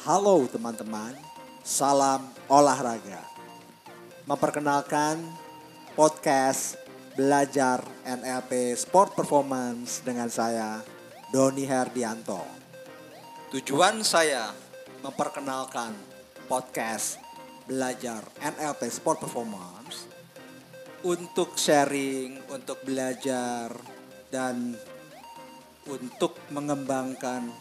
Halo teman-teman, salam olahraga. Memperkenalkan podcast Belajar NLP Sport Performance dengan saya, Doni Herdianto. Tujuan saya memperkenalkan podcast Belajar NLP Sport Performance untuk sharing, untuk belajar, dan untuk mengembangkan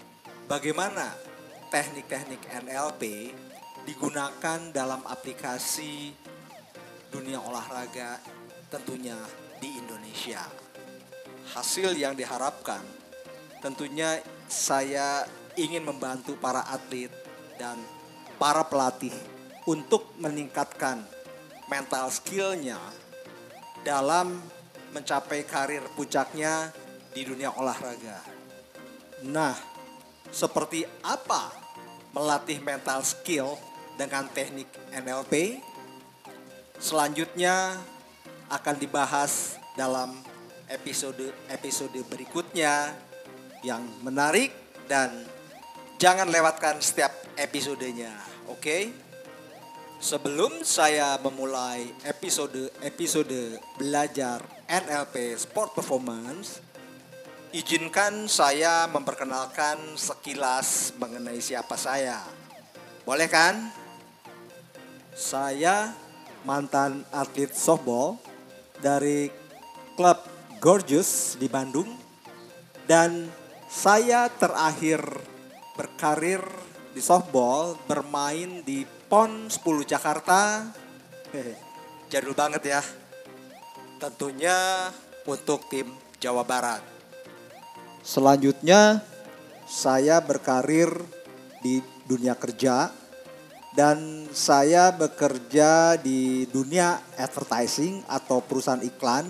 bagaimana teknik-teknik NLP digunakan dalam aplikasi dunia olahraga tentunya di Indonesia. Hasil yang diharapkan tentunya saya ingin membantu para atlet dan para pelatih untuk meningkatkan mental skillnya dalam mencapai karir puncaknya di dunia olahraga. Nah, seperti apa melatih mental skill dengan teknik NLP? Selanjutnya akan dibahas dalam episode-episode berikutnya yang menarik dan jangan lewatkan setiap episodenya, oke? Okay? Sebelum saya memulai episode-episode belajar NLP Sport Performance, izinkan saya memperkenalkan sekilas mengenai siapa saya. Boleh kan? Saya mantan atlet softball dari klub Gorgeous di Bandung dan saya terakhir berkarir di softball bermain di PON 10 Jakarta. Jadul banget ya. Tentunya untuk tim Jawa Barat. Selanjutnya saya berkarir di dunia kerja dan saya bekerja di dunia advertising atau perusahaan iklan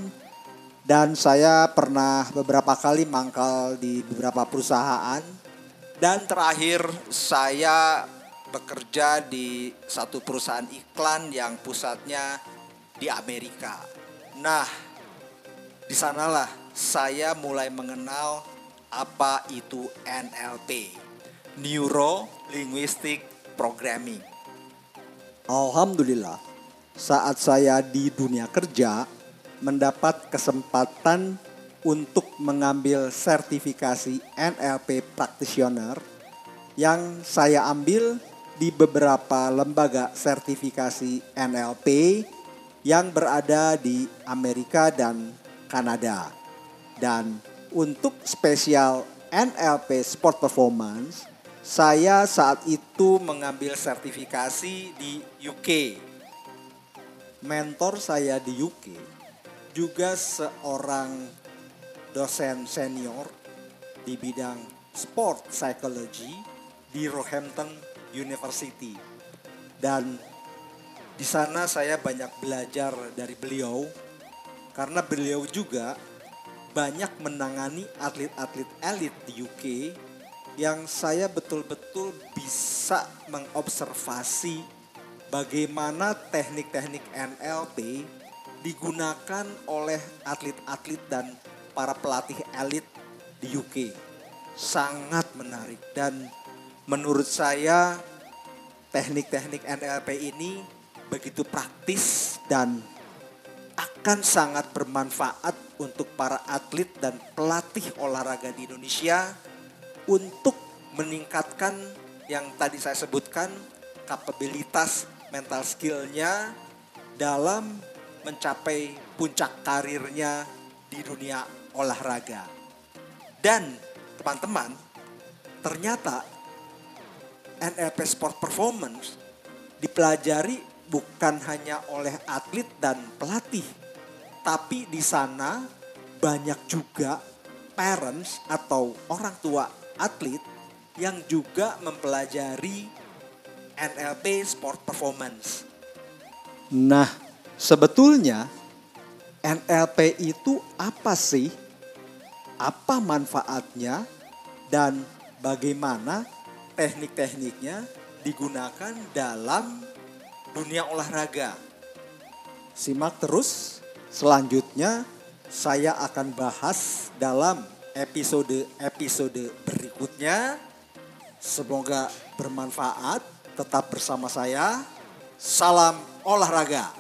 dan saya pernah beberapa kali mangkal di beberapa perusahaan dan terakhir saya bekerja di satu perusahaan iklan yang pusatnya di Amerika. Nah, di sanalah saya mulai mengenal apa itu NLP, Neuro Linguistic Programming. Alhamdulillah, saat saya di dunia kerja mendapat kesempatan untuk mengambil sertifikasi NLP practitioner yang saya ambil di beberapa lembaga sertifikasi NLP yang berada di Amerika dan Kanada. Dan untuk spesial NLP Sport Performance, saya saat itu mengambil sertifikasi di UK. Mentor saya di UK juga seorang dosen senior di bidang sport psychology di Roehampton University. Dan di sana saya banyak belajar dari beliau karena beliau juga banyak menangani atlet-atlet elit di UK yang saya betul-betul bisa mengobservasi bagaimana teknik-teknik NLP digunakan oleh atlet-atlet dan para pelatih elit di UK. Sangat menarik dan menurut saya teknik-teknik NLP ini begitu praktis dan akan sangat bermanfaat untuk para atlet dan pelatih olahraga di Indonesia untuk meningkatkan yang tadi saya sebutkan kapabilitas mental skillnya dalam mencapai puncak karirnya di dunia olahraga. Dan teman-teman, ternyata NLP Sport Performance dipelajari bukan hanya oleh atlet dan pelatih, tapi di sana banyak juga parents atau orang tua atlet yang juga mempelajari NLP Sport Performance. Nah, sebetulnya NLP itu apa sih? Apa manfaatnya dan bagaimana teknik-tekniknya digunakan dalam dunia olahraga. Simak terus, selanjutnya saya akan bahas dalam episode-episode berikutnya Semoga bermanfaat. Tetap bersama saya. Salam olahraga.